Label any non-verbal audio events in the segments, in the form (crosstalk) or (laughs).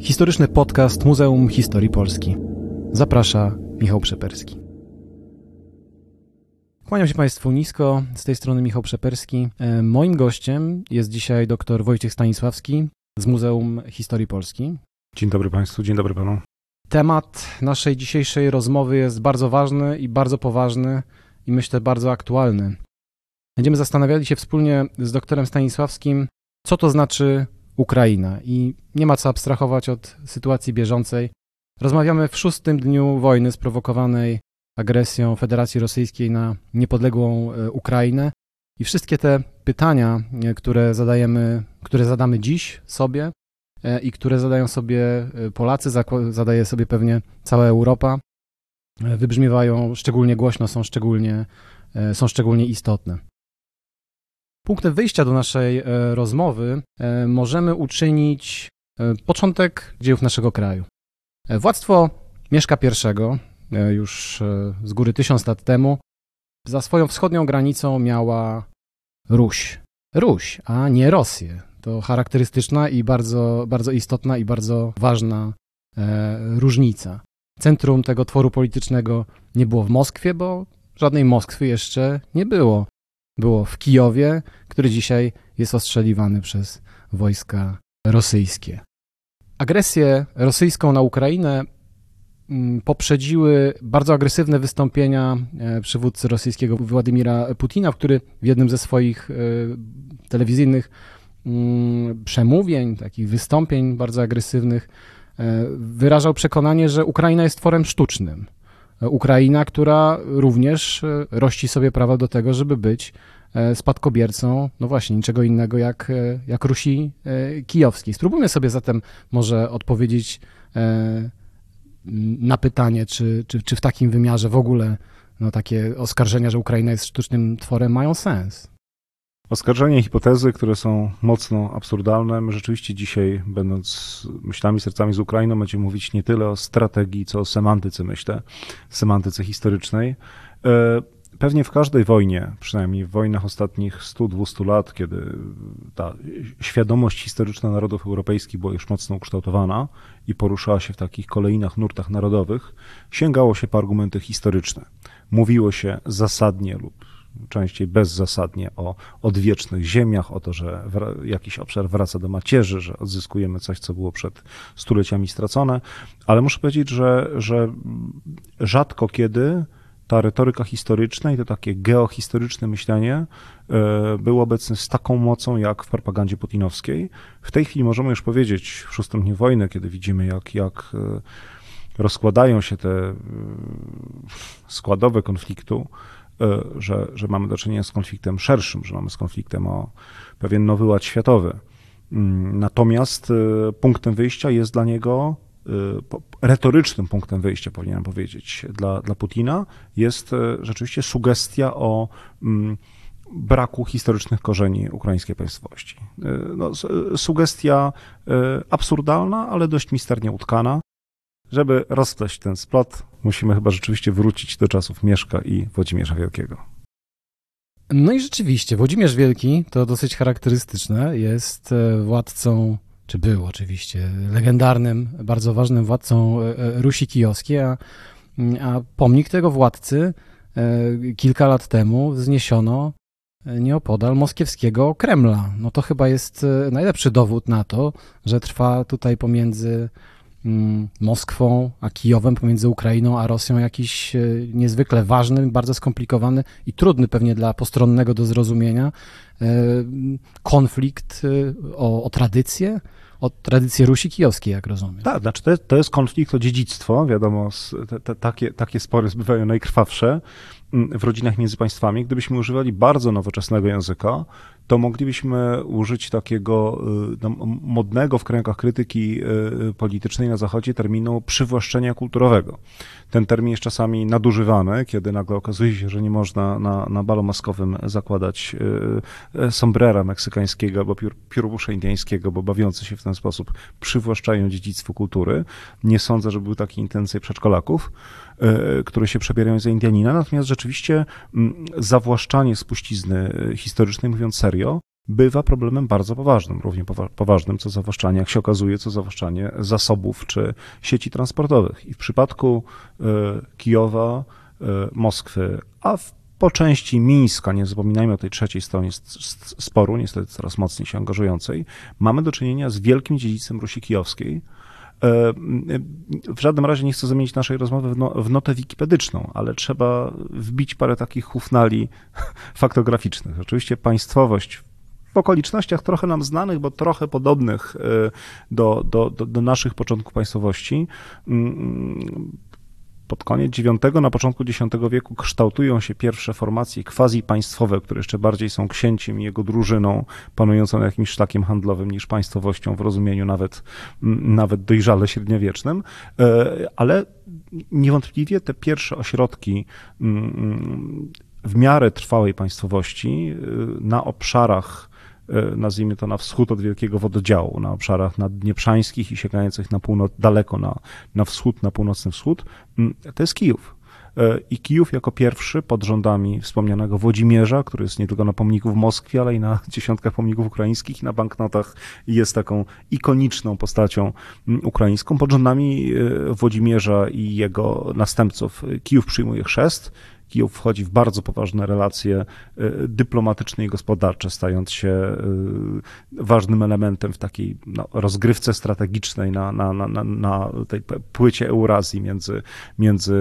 Historyczny podcast Muzeum Historii Polski. Zaprasza Michał Przeperski. Kłaniam się Państwu nisko, z tej strony Michał Przeperski. E, moim gościem jest dzisiaj dr Wojciech Stanisławski z Muzeum Historii Polski. Dzień dobry Państwu, dzień dobry Panu. Temat naszej dzisiejszej rozmowy jest bardzo ważny i bardzo poważny i myślę bardzo aktualny. Będziemy zastanawiali się wspólnie z doktorem Stanisławskim, co to znaczy Ukraina i nie ma co abstrahować od sytuacji bieżącej. Rozmawiamy w szóstym dniu wojny sprowokowanej agresją Federacji Rosyjskiej na niepodległą e, Ukrainę i wszystkie te pytania, e, które zadajemy, które zadamy dziś sobie e, i które zadają sobie Polacy, zadaje sobie pewnie cała Europa, wybrzmiewają szczególnie głośno, są szczególnie, są szczególnie istotne. Punktem wyjścia do naszej e, rozmowy e, możemy uczynić e, początek dziejów naszego kraju. Władztwo Mieszka I, już z góry tysiąc lat temu, za swoją wschodnią granicą miała Ruś. Ruś, a nie Rosję. To charakterystyczna i bardzo, bardzo istotna i bardzo ważna różnica. Centrum tego tworu politycznego nie było w Moskwie, bo żadnej Moskwy jeszcze nie było było w Kijowie, który dzisiaj jest ostrzeliwany przez wojska rosyjskie. Agresję rosyjską na Ukrainę mm, poprzedziły bardzo agresywne wystąpienia e, przywódcy rosyjskiego Władimira Putina, który w jednym ze swoich e, telewizyjnych mm, przemówień, takich wystąpień bardzo agresywnych, e, wyrażał przekonanie, że Ukraina jest tworem sztucznym. Ukraina, która również e, rości sobie prawo do tego, żeby być e, spadkobiercą, no właśnie, niczego innego jak, e, jak Rusi kijowskiej. Spróbujmy sobie zatem może odpowiedzieć na pytanie, czy, czy, czy w takim wymiarze w ogóle no, takie oskarżenia, że Ukraina jest sztucznym tworem, mają sens. Oskarżenia i hipotezy, które są mocno absurdalne. My rzeczywiście dzisiaj, będąc myślami, sercami z Ukrainą, będziemy mówić nie tyle o strategii, co o semantyce, myślę, semantyce historycznej. E, pewnie w każdej wojnie, przynajmniej w wojnach ostatnich 100-200 lat, kiedy ta świadomość historyczna narodów europejskich była już mocno ukształtowana i poruszała się w takich kolejnach, nurtach narodowych, sięgało się po argumenty historyczne. Mówiło się zasadnie lub częściej bezzasadnie o odwiecznych ziemiach, o to, że jakiś obszar wraca do macierzy, że odzyskujemy coś, co było przed stuleciami stracone, ale muszę powiedzieć, że, że rzadko kiedy ta retoryka historyczna i to takie geohistoryczne myślenie e, było obecne z taką mocą jak w propagandzie putinowskiej. W tej chwili możemy już powiedzieć, w szóstym dniu wojny, kiedy widzimy, jak, jak e, rozkładają się te e, składowe konfliktu, że, że mamy do czynienia z konfliktem szerszym, że mamy z konfliktem o pewien nowy ład światowy. Mm, natomiast e, punktem wyjścia jest dla niego, e, retorycznym punktem wyjścia, powinienem powiedzieć, dla, dla Putina jest rzeczywiście sugestia o mm, braku historycznych korzeni ukraińskiej państwowości. No, sugestia absurdalna, ale dość misternie utkana. Żeby rozpleść ten splot, musimy chyba rzeczywiście wrócić do czasów Mieszka i Włodzimierza Wielkiego. No i rzeczywiście, Włodzimierz Wielki to dosyć charakterystyczne. Jest e, władcą, czy był oczywiście, legendarnym, bardzo ważnym władcą e, e, Rusi Kijowskiej, a, a pomnik tego władcy kilka lat temu wzniesiono nieopodal moskiewskiego Kremla. No to chyba jest najlepszy dowód na to, że trwa tutaj pomiędzy Moskwą a Kijowem, pomiędzy Ukrainą a Rosją jakiś e, niezwykle ważny, bardzo skomplikowany i trudny pewnie dla postronnego do zrozumienia e, konflikt e, o, o tradycję, o tradycję Rusi Kijowskiej, jak rozumiem. Tak, znaczy to jest, to jest konflikt o dziedzictwo, wiadomo, te, te, takie, takie spory bywają najkrwawsze mm, w rodzinach między państwami. Gdybyśmy używali bardzo nowoczesnego języka, to moglibyśmy użyć takiego y, no, modnego w kręgach krytyki y, politycznej na Zachodzie terminu przywłaszczenia kulturowego. Ten termin jest czasami nadużywany, kiedy nagle okazuje się, że nie można na, na balu maskowym zakładać y, sombrera meksykańskiego albo piór, piórbusza indyjskiego, bo bawiący się w ten sposób przywłaszczają dziedzictwo kultury. Nie sądzę, że były takie intencje przedszkolaków. Które się przebierają za Indianina. Natomiast rzeczywiście mm, zawłaszczanie spuścizny historycznej, mówiąc serio, bywa problemem bardzo poważnym, równie poważnym co zawłaszczanie, jak się okazuje, co zawłaszczanie zasobów czy sieci transportowych. I w przypadku Kijowa, Moskwy, a po części Mińska, nie zapominajmy o tej trzeciej stronie sporu, niestety coraz mocniej się angażującej, mamy do czynienia z wielkim dziedzictwem Rusi Kijowskiej. E, w żadnym razie nie chcę zamienić naszej rozmowy w, no, w notę wikipedyczną, ale trzeba wbić parę takich hufnali (laughs) faktograficznych. Oczywiście państwowość w okolicznościach trochę nam znanych, bo trochę podobnych e, do, do, do, do naszych początków państwowości mm, pod koniec IX, na początku X wieku kształtują się pierwsze formacje quasi-państwowe, które jeszcze bardziej są księciem i jego drużyną panującą jakimś szlakiem handlowym niż państwowością w rozumieniu nawet, nawet dojrzale średniowiecznym, e, ale niewątpliwie te pierwsze ośrodki w miarę trwałej państwowości e, na obszarach nazwijmy to na wschód od Wielkiego Wododziału, na obszarach naddnieprzańskich i sięgających na północ, daleko na, na wschód, na północny wschód, mm, to jest Kijów. E, I Kijów jako pierwszy pod rządami wspomnianego Włodzimierza, który jest nie tylko na pomniku w Moskwie, ale i na (laughs) dziesiątkach pomników ukraińskich i na banknotach jest taką ikoniczną postacią mm, ukraińską. Pod rządami e, Włodzimierza i jego następców Kijów przyjmuje chrzest Kijów wchodzi w bardzo poważne relacje e, dyplomatyczne i gospodarcze, stając się e, ważnym elementem w takiej no, rozgrywce strategicznej na, na, na, na tej płycie Eurazji między, między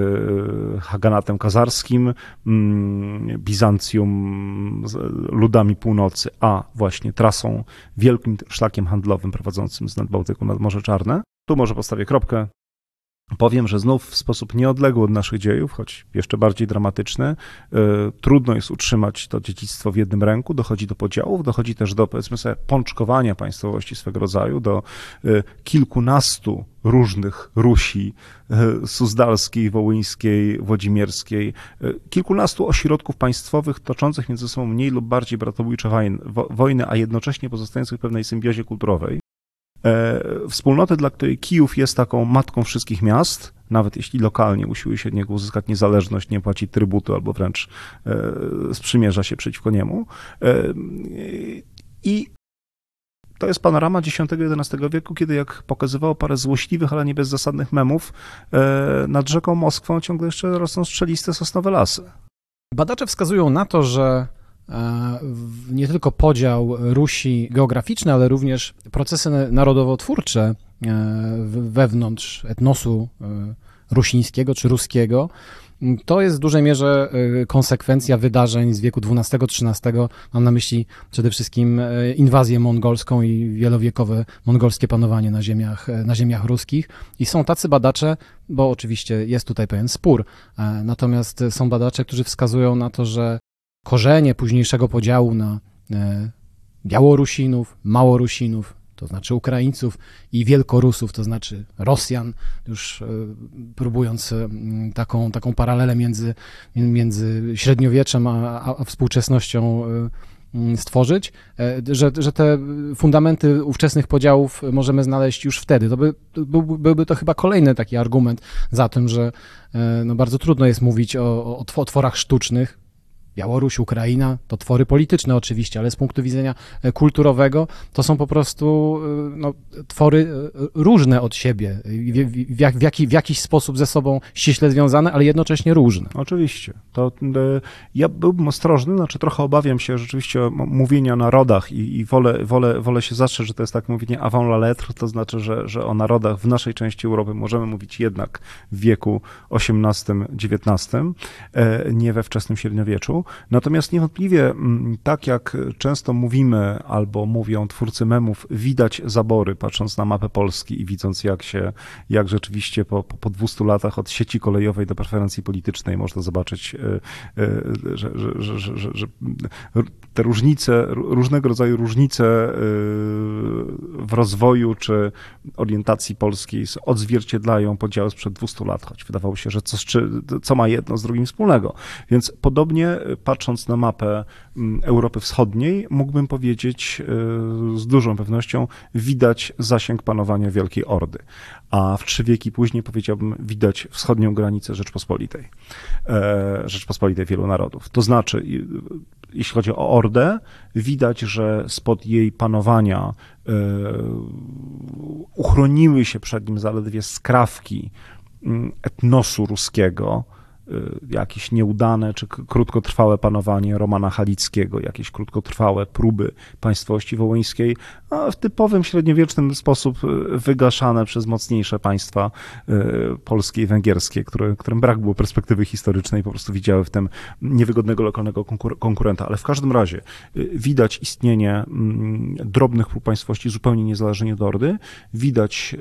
e, Haganatem Kazarskim, mm, Bizancjum, ludami północy, a właśnie trasą, wielkim szlakiem handlowym prowadzącym z Nadbałtyku nad Morze Czarne. Tu może postawię kropkę. Powiem, że znów w sposób nieodległy od naszych dziejów, choć jeszcze bardziej dramatyczny, y, trudno jest utrzymać to dziedzictwo w jednym ręku, dochodzi do podziałów, dochodzi też do, powiedzmy sobie, pączkowania państwowości swego rodzaju, do y, kilkunastu różnych Rusi, y, suzdalskiej, wołyńskiej, włodzimierskiej, kilkunastu ośrodków państwowych toczących między sobą mniej lub bardziej bratobójcze wojny, a jednocześnie pozostających w pewnej symbiozie kulturowej. E, wspólnoty, dla której Kijów jest taką matką wszystkich miast, nawet jeśli lokalnie usiłuje się od niego uzyskać niezależność, nie płaci trybutu albo wręcz e, sprzymierza się przeciwko niemu. E, I to jest panorama X-XI wieku, kiedy jak pokazywało parę złośliwych, ale nie bezzasadnych memów, nad rzeką Moskwą ciągle jeszcze rosną strzeliste sosnowe lasy. Badacze wskazują na to, że nie tylko podział Rusi geograficzny, ale również procesy narodowo-twórcze e, wewnątrz etnosu e, rusińskiego czy ruskiego, to jest w dużej mierze konsekwencja wydarzeń z wieku XII-XIII. Mam na myśli przede wszystkim inwazję mongolską i wielowiekowe mongolskie panowanie na ziemiach, na ziemiach ruskich. I są tacy badacze, bo oczywiście jest tutaj pewien spór, natomiast są badacze, którzy wskazują na to, że korzenie późniejszego podziału na e, Białorusinów, Małorusinów, to znaczy Ukraińców i Wielkorusów, to znaczy Rosjan, już e, próbując e, taką, taką paralelę między, między średniowieczem a, a współczesnością stworzyć, że, że te fundamenty ówczesnych podziałów możemy znaleźć już wtedy. To by, byłby to chyba kolejny taki argument za tym, że no bardzo trudno jest mówić o, o sztucznych, Białoruś, Ukraina to twory polityczne oczywiście, ale z punktu widzenia e, kulturowego to są po prostu e, no, twory e, różne od siebie, w, w, w, jaki, w jakiś sposób ze sobą ściśle związane, ale jednocześnie różne. Oczywiście. To ja byłbym ostrożny, znaczy trochę obawiam się rzeczywiście mówienia o narodach i, i wolę, wolę, wolę się zastrzec, że to jest tak mówienie avant la lettre, to znaczy, że, że o narodach w naszej części Europy możemy mówić jednak w wieku XVIII-XIX, nie we wczesnym średniowieczu. Natomiast niewątpliwie, mm, tak jak często mówimy albo mówią twórcy memów, widać zabory, patrząc na mapę Polski i widząc, jak się, jak rzeczywiście po, po 200 latach od sieci kolejowej do preferencji politycznej można zobaczyć, e, e, że, że, że, że te różnice, różnego rodzaju różnice e, w rozwoju czy orientacji polskiej odzwierciedlają podziały sprzed 200 lat, choć wydawało się, że co, co ma jedno z drugim wspólnego. Więc podobnie patrząc na mapę mm, Europy Wschodniej, mógłbym powiedzieć z dużą pewnością, widać zasięg panowania Wielkiej Ordy. A w trzy wieki później, powiedziałbym, widać wschodnią granicę Rzeczpospolitej. Rzeczpospolitej wielu narodów. To znaczy, jeśli chodzi o Ordę, widać, że spod jej panowania e, uchroniły się przed nim zaledwie skrawki mm, etnosu ruskiego, jakieś nieudane czy krótkotrwałe panowanie Romana Halickiego, jakieś krótkotrwałe próby państwowości wołyńskiej, a w typowym średniowiecznym sposób y, wygaszane przez mocniejsze państwa y, polskie i węgierskie, które, którym brak było perspektywy historycznej, po prostu widziały w tym niewygodnego lokalnego konkurenta. Ale w każdym razie widać istnienie mm, drobnych prób państwowości zupełnie niezależnie od Ordy, widać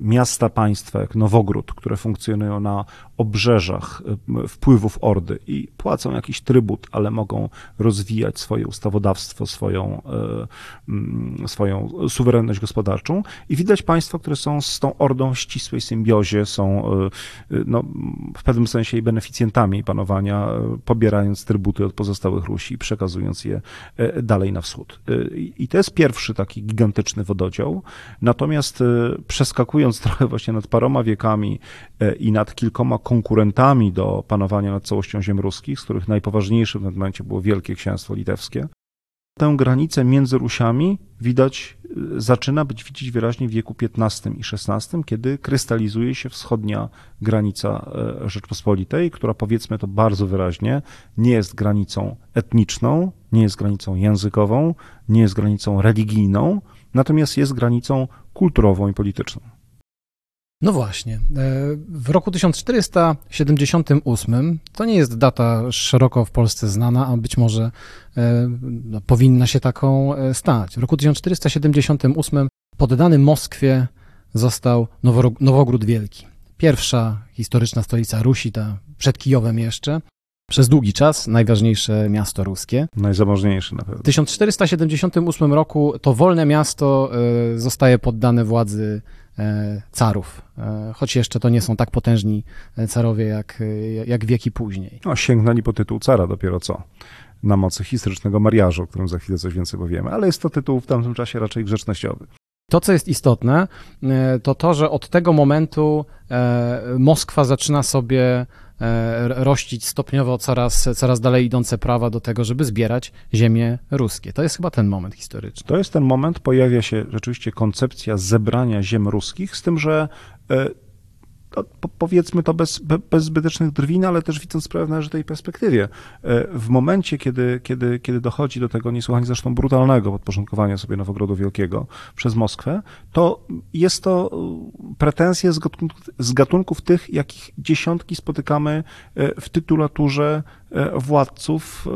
miasta państwa jak Nowogród, które funkcjonują na obrzeżach wpływów Ordy i płacą jakiś trybut, ale mogą rozwijać swoje ustawodawstwo, swoją, e, mm, swoją suwerenność gospodarczą. I widać państwa, które są z tą Ordą w ścisłej symbiozie, są e, no, w pewnym sensie jej beneficjentami panowania, e, pobierając trybuty od pozostałych Rusi i przekazując je dalej na wschód. I to jest pierwszy taki gigantyczny wododział. Natomiast przeskakując (laughs) trochę właśnie nad paroma wiekami i nad kilkoma konkurentami do panowania nad całością ziem ruskich, z których najpoważniejszym w tym momencie było Wielkie Księstwo Litewskie. Tę granicę między Rusiami widać, y, zaczyna być widzieć wyraźnie w wieku XV i XVI, kiedy krystalizuje się wschodnia granica e, Rzeczpospolitej, która powiedzmy to bardzo wyraźnie, nie jest granicą etniczną, nie jest granicą językową, nie jest granicą religijną, natomiast jest granicą kulturową i polityczną. No właśnie. E, w roku 1478 to nie jest data szeroko w Polsce znana, a być może e, no, powinna się taką e, stać. W roku 1478 poddany Moskwie został Nowogród Wielki. Pierwsza historyczna stolica Rusi, ta przed Kijowem jeszcze. Przez długi czas najważniejsze miasto ruskie. Najzamożniejsze na pewno. W 1478 roku to wolne miasto zostaje poddane władzy carów, e, choć jeszcze to nie są tak potężni e, carowie jak, jak wieki później. No, sięgnęli po tytuł cara dopiero co na mocy historycznego mariażu, o którym za chwilę coś więcej powiemy, ale jest to tytuł w tamtym czasie raczej grzecznościowy. To, co jest istotne, to to, że od tego momentu Moskwa zaczyna sobie E, rościć stopniowo coraz, coraz dalej idące prawa do tego, żeby zbierać ziemie ruskie. To jest chyba ten moment historyczny. To jest ten moment, pojawia się rzeczywiście koncepcja zebrania ziem ruskich, z tym, że e, powiedzmy to bez, bez zbytecznych drwin, ale też widząc sprawę w należytej perspektywie. E, w momencie, kiedy, kiedy, kiedy dochodzi do tego niesłychanie zresztą brutalnego podporządkowania sobie Nowogrodu Wielkiego przez Moskwę, to jest to pretensje z gatunków, z gatunków tych, jakich dziesiątki spotykamy e, w tytulaturze e, władców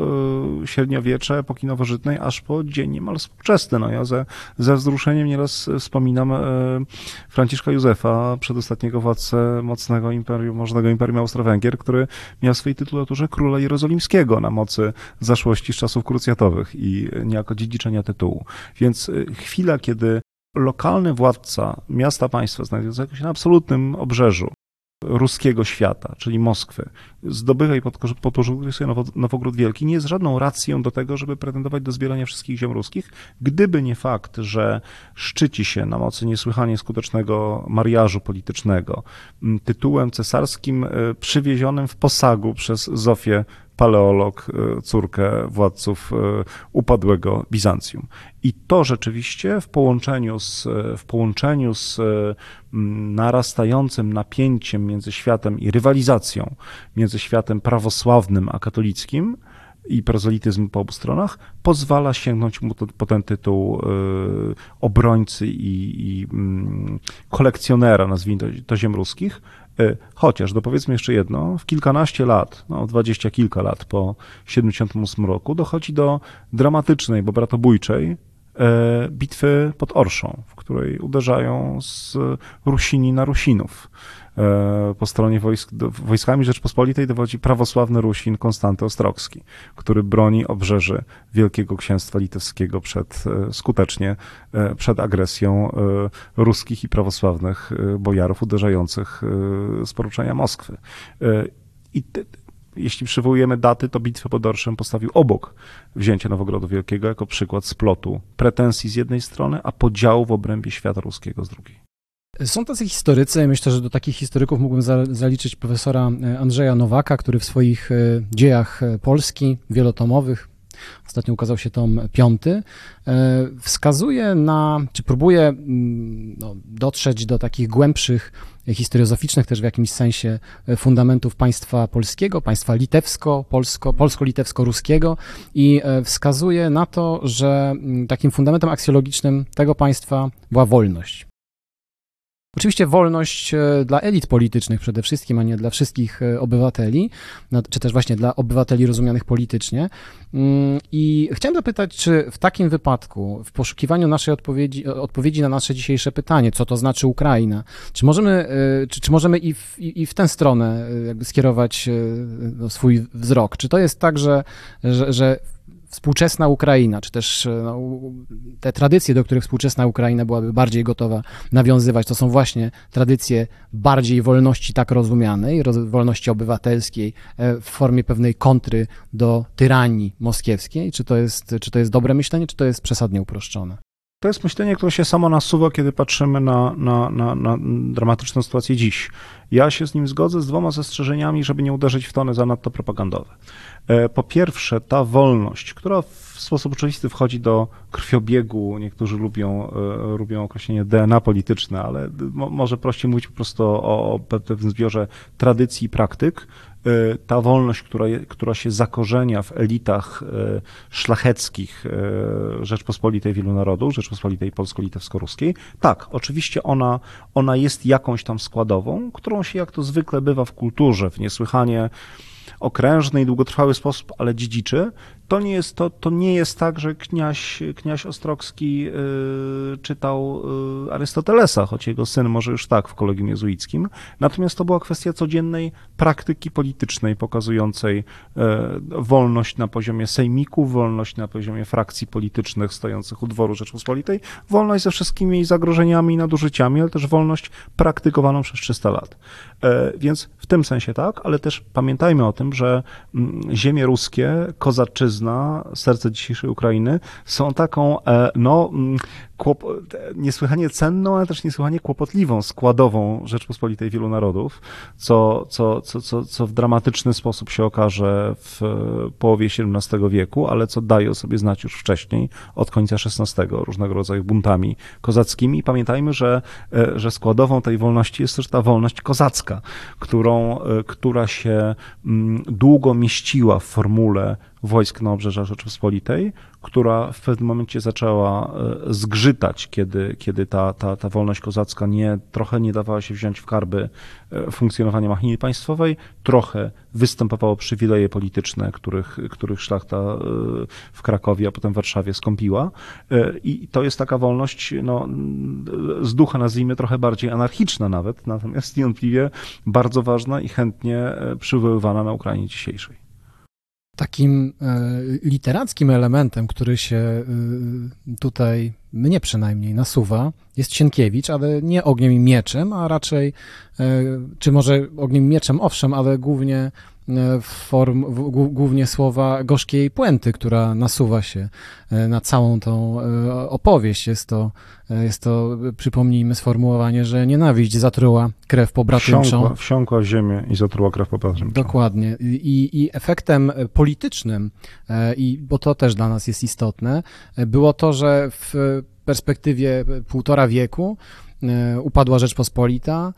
średniowiecze, epoki nowożytnej, aż po dzień niemal współczesny. No ja ze, ze wzruszeniem nieraz wspominam Franciszka Józefa, przedostatniego władcę mocnego imperium, możnego imperium Austro-Węgier, który miał w swojej tytulaturze króla jerozolimskiego na mocy zaszłości z czasów krucjatowych i niejako dziedziczenia tytułu. Więc chwila, kiedy lokalny władca miasta państwa znajdującego się na absolutnym obrzeżu ruskiego świata, czyli Moskwy, zdobywa i podporządkuje sobie Nowogród Wielki, nie jest żadną racją do tego, żeby pretendować do zbierania wszystkich ziem ruskich, gdyby nie fakt, że szczyci się na mocy niesłychanie skutecznego mariażu politycznego tytułem cesarskim e, przywiezionym w posagu przez Zofię paleolog, e, córkę władców e, upadłego Bizancjum. I to rzeczywiście w połączeniu z, w połączeniu z narastającym napięciem między światem i rywalizacją między światem prawosławnym a katolickim i prozelityzm po obu stronach, pozwala sięgnąć mu po ten tytuł e, obrońcy i, i kolekcjonera, nazwijmy to, to ziem ruskich, E, chociaż, dopowiedzmy jeszcze jedno, w kilkanaście lat, no dwadzieścia kilka lat po 78 roku dochodzi do dramatycznej, bo bratobójczej e, bitwy pod Orszą, w której uderzają z Rusini na Rusinów. Po stronie wojsk, wojskami Rzeczpospolitej dowodzi prawosławny Rusin Konstanty Ostrowski, który broni obrzeży Wielkiego Księstwa Litewskiego przed, skutecznie przed agresją ruskich i prawosławnych bojarów uderzających z poruczenia Moskwy. I te, jeśli przywołujemy daty, to bitwę pod Orszem postawił obok wzięcia Nowogrodu Wielkiego jako przykład splotu pretensji z jednej strony, a podziału w obrębie świata ruskiego z drugiej. Są tacy historycy, myślę, że do takich historyków mógłbym zaliczyć profesora e, Andrzeja Nowaka, który w swoich e, dziejach e, Polski wielotomowych, ostatnio ukazał się tom piąty, wskazuje na, czy próbuje mm, no, dotrzeć do takich głębszych historiozoficznych też w jakimś sensie fundamentów państwa polskiego, państwa litewsko, polsko, polsko-litewsko-ruskiego i wskazuje na to, że mm, takim fundamentem aksjologicznym tego państwa była wolność. Oczywiście wolność e, dla elit politycznych przede wszystkim, a nie dla wszystkich e, obywateli, czy też właśnie dla obywateli rozumianych politycznie. Mm, I chciałem zapytać, czy w takim wypadku, w poszukiwaniu naszej odpowiedzi, odpowiedzi na nasze dzisiejsze pytanie, co to znaczy Ukraina, czy możemy, e, czy, czy możemy i w, i w tę stronę jakby skierować no, swój wzrok? Czy to jest tak, że, że, że współczesna Ukraina, czy też e, no, te tradycje, do których współczesna Ukraina byłaby bardziej gotowa nawiązywać, to są właśnie tradycje bardziej wolności tak rozumianej, wolności obywatelskiej e, w formie pewnej kontry do tyranii moskiewskiej. Czy to jest, czy to jest dobre myślenie, czy to jest przesadnie uproszczone? To jest myślenie, które się samo nasuwa, kiedy patrzymy na, na, na, na, dramatyczną sytuację dziś. Ja się z nim zgodzę z dwoma zastrzeżeniami, żeby nie uderzyć w tony zanadto propagandowe. E, po pierwsze, ta wolność, która w sposób oczywisty wchodzi do krwiobiegu, niektórzy lubią, e, lubią określenie DNA polityczne, ale może prościej mówić po prostu o, o pewnym zbiorze tradycji i praktyk, ta wolność, która, która się zakorzenia w elitach szlacheckich Rzeczpospolitej wielu narodów, Rzeczpospolitej polsko-litewsko-ruskiej, tak, oczywiście ona, ona jest jakąś tam składową, którą się, jak to zwykle bywa w kulturze, w niesłychanie okrężny i długotrwały sposób, ale dziedziczy, to nie jest, to, to nie jest tak, że kniaź, kniaź Ostrocki y, czytał y, Arystotelesa, choć jego syn może już tak w kolegium jezuickim. Natomiast to była kwestia codziennej praktyki politycznej, pokazującej y, wolność na poziomie sejmików, wolność na poziomie frakcji politycznych stojących u dworu Rzeczpospolitej, wolność ze wszystkimi zagrożeniami i nadużyciami, ale też wolność praktykowaną przez 300 lat. Więc w tym sensie tak, ale też pamiętajmy o tym, że mm, ziemie ruskie, kozaczyzna, serce dzisiejszej Ukrainy są taką, e, no, mm, niesłychanie cenną, ale też niesłychanie kłopotliwą składową Rzeczpospolitej wielu narodów, co, co, co, co, co w dramatyczny sposób się okaże w połowie XVII wieku, ale co daje o sobie znać już wcześniej, od końca XVI, różnego rodzaju buntami kozackimi. Pamiętajmy, że, e, że składową tej wolności jest też ta wolność kozacka, którą, e, która się mm, długo mieściła w formule wojsk na obrzeżach Rzeczypospolitej, która w pewnym momencie zaczęła e, zgrzytać, kiedy, kiedy ta, ta, ta wolność kozacka nie, trochę nie dawała się wziąć w karby e, funkcjonowania machiny państwowej, trochę występowało przywileje polityczne, których, których szlachta e, w Krakowie, a potem w Warszawie skąpiła. I to jest taka wolność no, z ducha, nazwijmy, trochę bardziej anarchiczna nawet, natomiast niewątpliwie bardzo ważna i chętnie przywoływana na Ukrainie dzisiejszej. Takim e, literackim elementem, który się e, tutaj, mnie przynajmniej, nasuwa, jest Sienkiewicz, ale nie ogniem i mieczem, a raczej, e, czy może ogniem i mieczem, owszem, ale głównie form, głównie słowa gorzkiej puenty, która nasuwa się e, na całą tą e, opowieść. Jest to, jest to przypomnijmy sformułowanie, że nienawiść zatruła krew pobratymczą. Wsiąkła, wsiąkła w ziemię i zatruła krew pobratymczą. Dokładnie. I, I efektem politycznym, i, bo to też dla nas jest istotne, było to, że w perspektywie półtora wieku upadła Rzeczpospolita,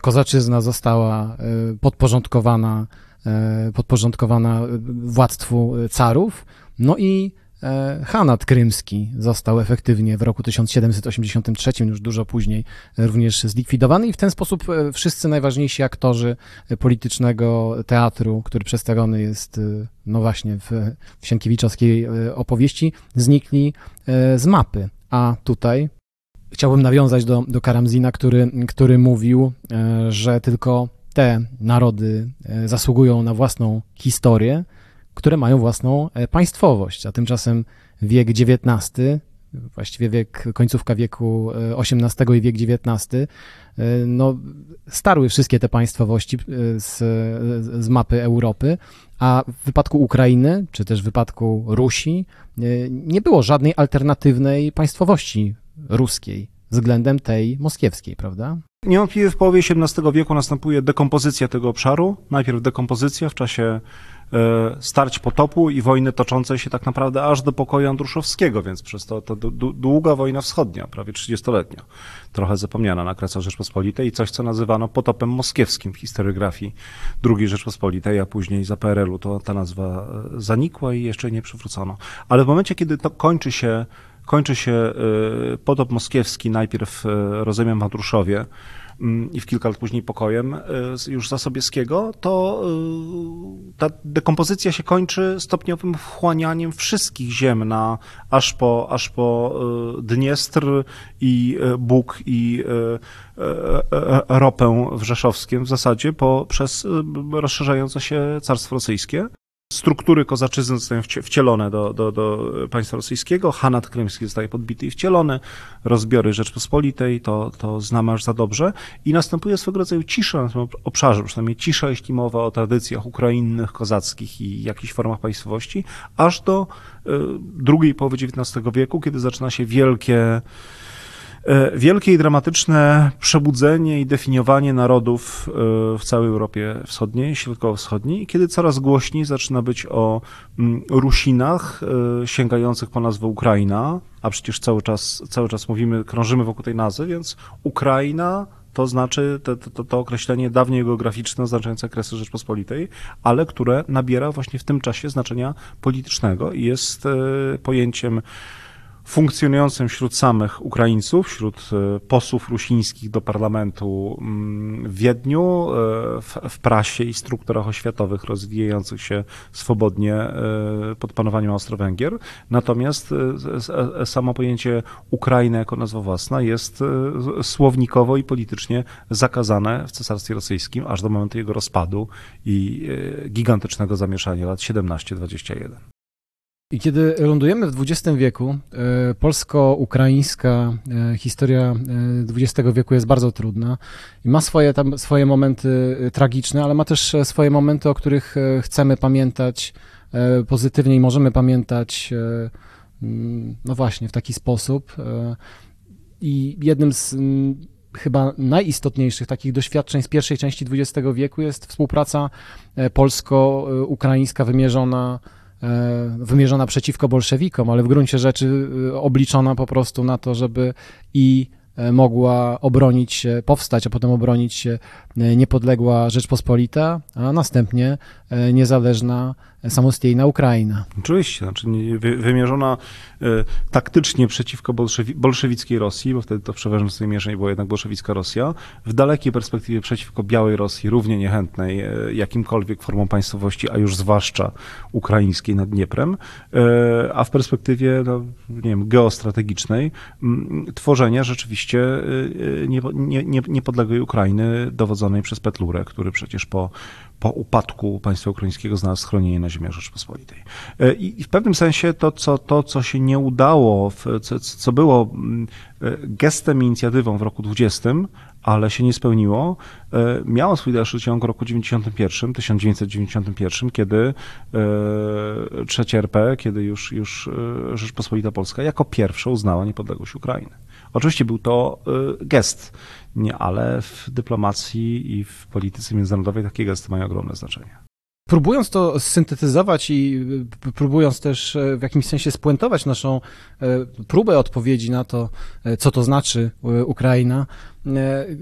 kozaczyzna została podporządkowana E, podporządkowana władztwu carów. No i e, Hanat Krymski został efektywnie w roku 1783, już dużo później, również zlikwidowany i w ten sposób e, wszyscy najważniejsi aktorzy politycznego teatru, który przedstawiony jest, no właśnie, w, w Sienkiewiczowskiej opowieści, znikli z mapy. A tutaj chciałbym nawiązać do, do Karamzina, który, który mówił, że tylko te narody zasługują na własną historię, które mają własną państwowość, a tymczasem wiek XIX właściwie wiek, końcówka wieku XVIII e, i wiek XIX, e, no, starły wszystkie te państwowości e, z, z mapy Europy, a w wypadku Ukrainy, czy też w wypadku Rusi, nie było żadnej alternatywnej państwowości ruskiej względem tej moskiewskiej, prawda? Niewątpliwie w połowie XVII wieku następuje dekompozycja tego obszaru. Najpierw dekompozycja w czasie E, starć potopu i wojny toczącej się tak naprawdę aż do pokoju Andruszowskiego, więc przez to, to długa wojna wschodnia, prawie 30-letnia, trochę zapomniana na Kresach Rzeczpospolitej i coś, co nazywano potopem moskiewskim w historiografii II Rzeczpospolitej, a później za PRL-u to ta nazwa e, zanikła i jeszcze nie przywrócono. Ale w momencie, kiedy to kończy się, kończy się e, potop moskiewski, najpierw rozumiem w Andruszowie, Mm, i w kilka lat później pokojem e, już Zasobieskiego, to ta dekompozycja się kończy stopniowym wchłanianiem wszystkich ziem na, aż po, aż po Dniestr i Bóg i ropę w Rzeszowskim w zasadzie po, przez rozszerzające się Carstwo Rosyjskie struktury kozaczyzny zostają wcielone do, do, do państwa rosyjskiego, Hanat krymski zostaje podbity i wcielony, rozbiory Rzeczpospolitej, to, to znamy aż za dobrze. I następuje swego rodzaju cisza na tym obszarze, przynajmniej cisza, jeśli mowa o tradycjach ukrainnych, kozackich i jakichś formach państwowości, aż do y, drugiej połowy XIX wieku, kiedy zaczyna się wielkie E, wielkie i dramatyczne przebudzenie i definiowanie narodów e, w całej Europie Wschodniej, Środkowo-Wschodniej, kiedy coraz głośniej zaczyna być o mm, Rusinach e, sięgających po nazwę Ukraina, a przecież cały czas, cały czas mówimy, krążymy wokół tej nazwy, więc Ukraina to znaczy to, to, to, określenie dawniej geograficzne oznaczające Kresy Rzeczpospolitej, ale które nabiera właśnie w tym czasie znaczenia politycznego i jest pojęciem funkcjonującym wśród samych Ukraińców, wśród e, posłów rusińskich do parlamentu mm, w Wiedniu, e, w, w prasie i strukturach oświatowych rozwijających się swobodnie e, pod panowaniem Austro-Węgier. Natomiast samo pojęcie Ukrainy jako nazwa własna jest słownikowo i politycznie zakazane w Cesarstwie Rosyjskim aż do momentu jego rozpadu i gigantycznego zamieszania lat 17-21. I kiedy lądujemy w XX wieku, e, polsko-ukraińska e, historia XX e, wieku jest bardzo trudna i ma swoje, tam, swoje momenty tragiczne, ale ma też swoje momenty, o których chcemy pamiętać pozytywnie i możemy pamiętać, mm, no właśnie, w taki sposób. I jednym z chyba najistotniejszych takich doświadczeń z pierwszej części XX wieku jest współpraca polsko-ukraińska wymierzona wymierzona przeciwko bolszewikom, ale w gruncie rzeczy e, obliczona po prostu na to, żeby i e, mogła obronić się, powstać, a potem obronić się niepodległa Rzeczpospolita, a następnie niezależna samodzielna Ukraina. Oczywiście, znaczy wymierzona e, taktycznie przeciwko bolszewi bolszewickiej Rosji, bo wtedy to w przeważającej mierze była jednak bolszewicka Rosja, w dalekiej perspektywie przeciwko białej Rosji, równie niechętnej e, jakimkolwiek formą państwowości, a już zwłaszcza ukraińskiej nad Dnieprem, e, a w perspektywie, no, nie wiem, geostrategicznej, tworzenia rzeczywiście nie, nie, nie, niepodległej Ukrainy dowodzonej przez Petlurę, który przecież po po upadku państwa ukraińskiego znalazł schronienie na ziemiach Rzeczpospolitej. E, I w pewnym sensie to, co, to, co się nie udało, co, co było mm, e, gestem i inicjatywą w roku 20, ale się nie spełniło, e, miało swój dalszy ciąg w roku 91, 1991, kiedy trzecie RP, kiedy już, już Rzeczpospolita Polska jako pierwsza uznała niepodległość Ukrainy. Oczywiście był to gest nie, ale w dyplomacji i w polityce międzynarodowej takie gesty mają ogromne znaczenie. Próbując to syntetyzować i y, próbując też e, w jakimś sensie spuentować naszą próbę odpowiedzi na to, co to znaczy Ukraina,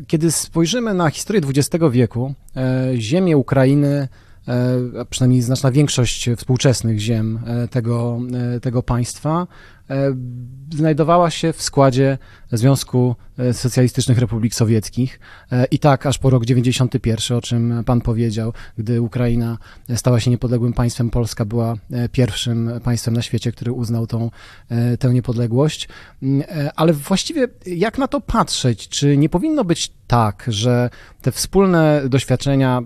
kiedy spojrzymy na historię XX wieku, ziemię Ukrainy a przynajmniej znaczna większość współczesnych ziem tego, tego państwa, znajdowała się w składzie Związku Socjalistycznych Republik Sowieckich i tak aż po rok 91, o czym pan powiedział, gdy Ukraina stała się niepodległym państwem, Polska była pierwszym państwem na świecie, który uznał tą, tę niepodległość. Ale właściwie jak na to patrzeć? Czy nie powinno być tak, że te wspólne doświadczenia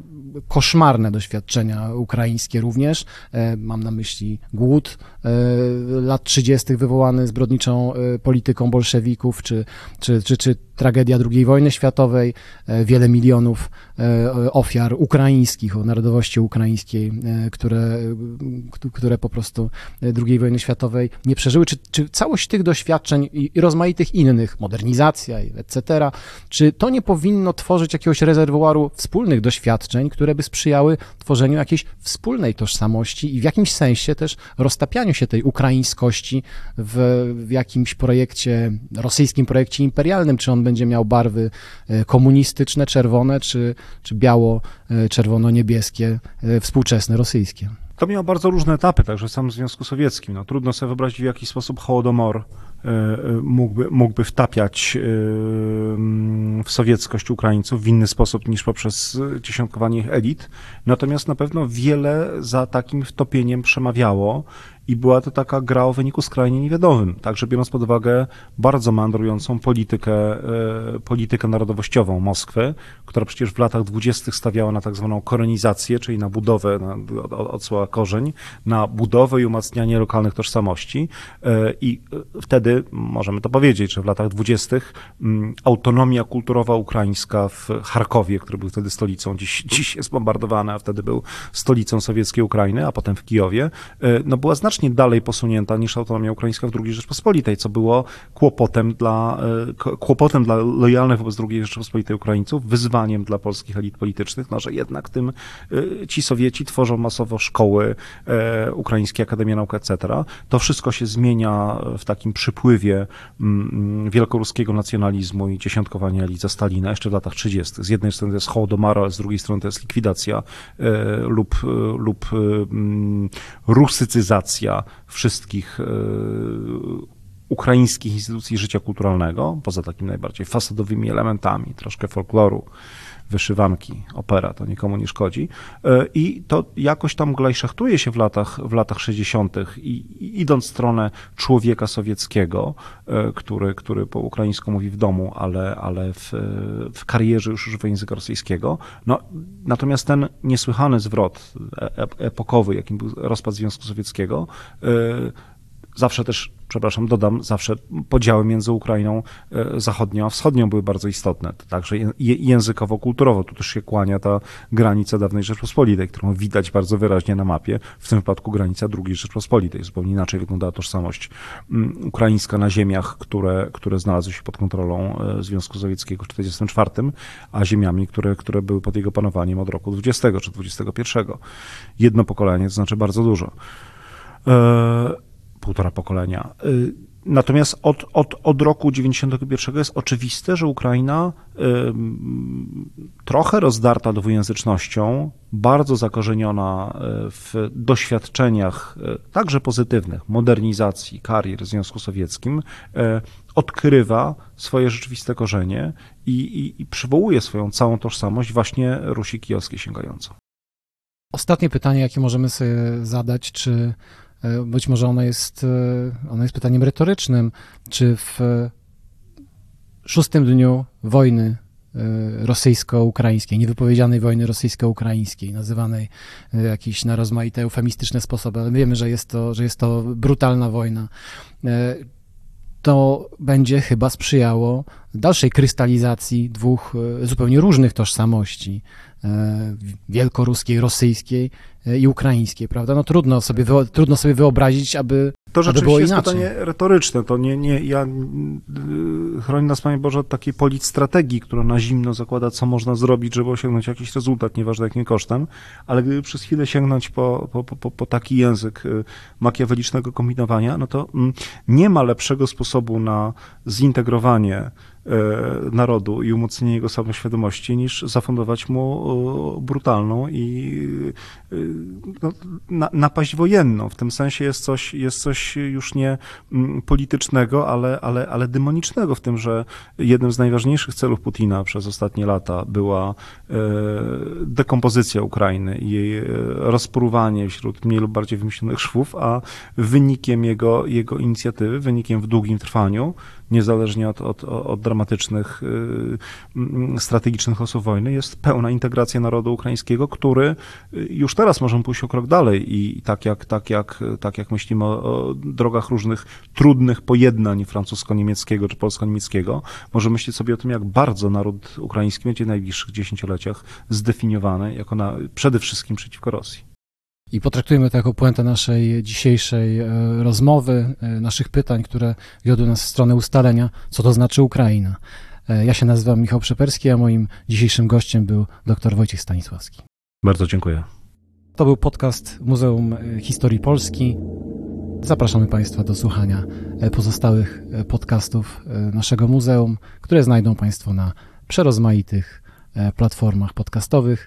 koszmarne doświadczenia ukraińskie również. E, mam na myśli głód lat 30. wywołany zbrodniczą e, polityką bolszewików, czy, czy, czy, czy tragedia II wojny światowej, wiele milionów ofiar ukraińskich, o narodowości ukraińskiej, które, które po prostu II wojny światowej nie przeżyły. Czy, czy całość tych doświadczeń i, i rozmaitych innych, modernizacja, etc., czy to nie powinno tworzyć jakiegoś rezerwuaru wspólnych doświadczeń, które by sprzyjały tworzeniu jakiejś wspólnej tożsamości i w jakimś sensie też roztapianiu się tej ukraińskości w, w jakimś projekcie, rosyjskim projekcie imperialnym, czy on będzie miał barwy e, komunistyczne, czerwone, czy, czy biało-czerwono-niebieskie, e, współczesne, rosyjskie. To miało bardzo różne etapy, także w samym Związku Sowieckim. No, trudno sobie wyobrazić, w jaki sposób Hołodomor E, mógłby, mógłby wtapiać e, w sowieckość Ukraińców w inny sposób niż poprzez dziesiątkowanie ich elit. Natomiast na pewno wiele za takim wtopieniem przemawiało i była to taka gra o wyniku skrajnie niewiadomym. Także biorąc pod uwagę bardzo mandrującą politykę, e, politykę narodowościową Moskwy, która przecież w latach dwudziestych stawiała na tak zwaną koronizację, czyli na budowę, na, od, słowa korzeń, na budowę i umacnianie lokalnych tożsamości. E, I wtedy, możemy to powiedzieć, że w latach dwudziestych mm, autonomia kulturowa ukraińska w Charkowie, który był wtedy stolicą, dziś, dziś jest bombardowana, a wtedy był stolicą sowieckiej Ukrainy, a potem w Kijowie, e, no była znacznie znacznie dalej posunięta niż autonomia ukraińska w II Rzeczpospolitej, co było kłopotem dla, e, kłopotem dla lojalnych wobec II Rzeczpospolitej Ukraińców, wyzwaniem dla polskich elit politycznych, no, że jednak tym e, ci Sowieci tworzą masowo szkoły, e, ukraińskie Akademie Nauk, etc. To wszystko się zmienia w takim przypływie mm, mm, wielkoruskiego nacjonalizmu i dziesiątkowania elit za Stalina jeszcze w latach 30. Z jednej strony to jest Hołdomara, z drugiej strony to jest likwidacja lub, lub mm, rusycyzacja wszystkich e, ukraińskich instytucji życia kulturalnego, poza takimi najbardziej fasadowymi elementami, troszkę folkloru, wyszywanki, opera, to nikomu nie szkodzi. E, I to jakoś tam glajszachtuje się w latach, w latach 60., i, i idąc w stronę człowieka sowieckiego, e, który, który po ukraińsku mówi w domu, ale, ale w, w karierze już używa języka rosyjskiego. No, natomiast ten niesłychany zwrot epokowy, jakim był rozpad Związku Sowieckiego, e, zawsze też przepraszam, dodam, zawsze podziały między Ukrainą e, zachodnią a wschodnią były bardzo istotne, także językowo-kulturowo. Tu też się kłania ta granica dawnej Rzeczpospolitej, którą widać bardzo wyraźnie na mapie, w tym wypadku granica II Rzeczpospolitej. Zupełnie inaczej wyglądała tożsamość mm, ukraińska na ziemiach, które, które znalazły się pod kontrolą e, Związku Sowieckiego w 1944, a ziemiami, które, które były pod jego panowaniem od roku 20 czy 21. Jedno pokolenie, to znaczy bardzo dużo. E, półtora pokolenia. Y, natomiast od, od, od roku 91 jest oczywiste, że Ukraina y, trochę rozdarta dwujęzycznością, bardzo zakorzeniona y, w doświadczeniach także pozytywnych, modernizacji karier w Związku Sowieckim, odkrywa swoje rzeczywiste korzenie i, i, i przywołuje swoją całą tożsamość właśnie Rusi Kijowskiej sięgającą. Ostatnie pytanie, jakie możemy sobie zadać, czy być może ono jest, e, ono jest pytaniem retorycznym. Czy w szóstym dniu wojny e, rosyjsko-ukraińskiej, niewypowiedzianej wojny rosyjsko-ukraińskiej, nazywanej jakieś na rozmaite eufemistyczne sposoby, ale wiemy, że jest to, że jest to brutalna wojna. To będzie chyba sprzyjało dalszej krystalizacji dwóch zupełnie różnych tożsamości wielkoruskiej, rosyjskiej i ukraińskiej, prawda? No trudno sobie, trudno sobie wyobrazić, aby to rzeczywiście jest pytanie retoryczne. To nie, nie, ja y, chroni nas, Panie Boże, od takiej politstrategii, która na zimno zakłada, co można zrobić, żeby osiągnąć jakiś rezultat, nieważne jakim kosztem, ale gdyby przez chwilę sięgnąć po, po, po, po taki język y, makiawelicznego kombinowania, no to mm, nie ma lepszego sposobu na zintegrowanie narodu i umocnienie jego samoświadomości, niż zafundować mu brutalną i no, napaść wojenną. W tym sensie jest coś, jest coś już nie mm, politycznego, ale, ale, ale demonicznego w tym, że jednym z najważniejszych celów Putina przez ostatnie lata była dekompozycja Ukrainy jej rozpruwanie wśród mniej lub bardziej wymyślonych szwów, a wynikiem jego, jego inicjatywy, wynikiem w długim trwaniu, niezależnie od, od, od dramatycznych, y, strategicznych losów wojny, jest pełna integracja narodu ukraińskiego, który y, już teraz możemy pójść o krok dalej i tak jak, tak jak, tak jak myślimy o, o drogach różnych trudnych pojednań francusko-niemieckiego czy polsko-niemieckiego, możemy myśleć sobie o tym, jak bardzo naród ukraiński będzie w najbliższych dziesięcioleciach zdefiniowany jako na, przede wszystkim przeciwko Rosji. I potraktujmy to jako puentę naszej dzisiejszej e, rozmowy, e, naszych pytań, które wiodły nas w stronę ustalenia, co to znaczy Ukraina. E, ja się nazywam Michał Przeperski, a moim dzisiejszym gościem był dr Wojciech Stanisławski. Bardzo dziękuję. To był podcast Muzeum Historii Polski. Zapraszamy Państwa do słuchania pozostałych podcastów naszego muzeum, które znajdą Państwo na przerozmaitych platformach podcastowych.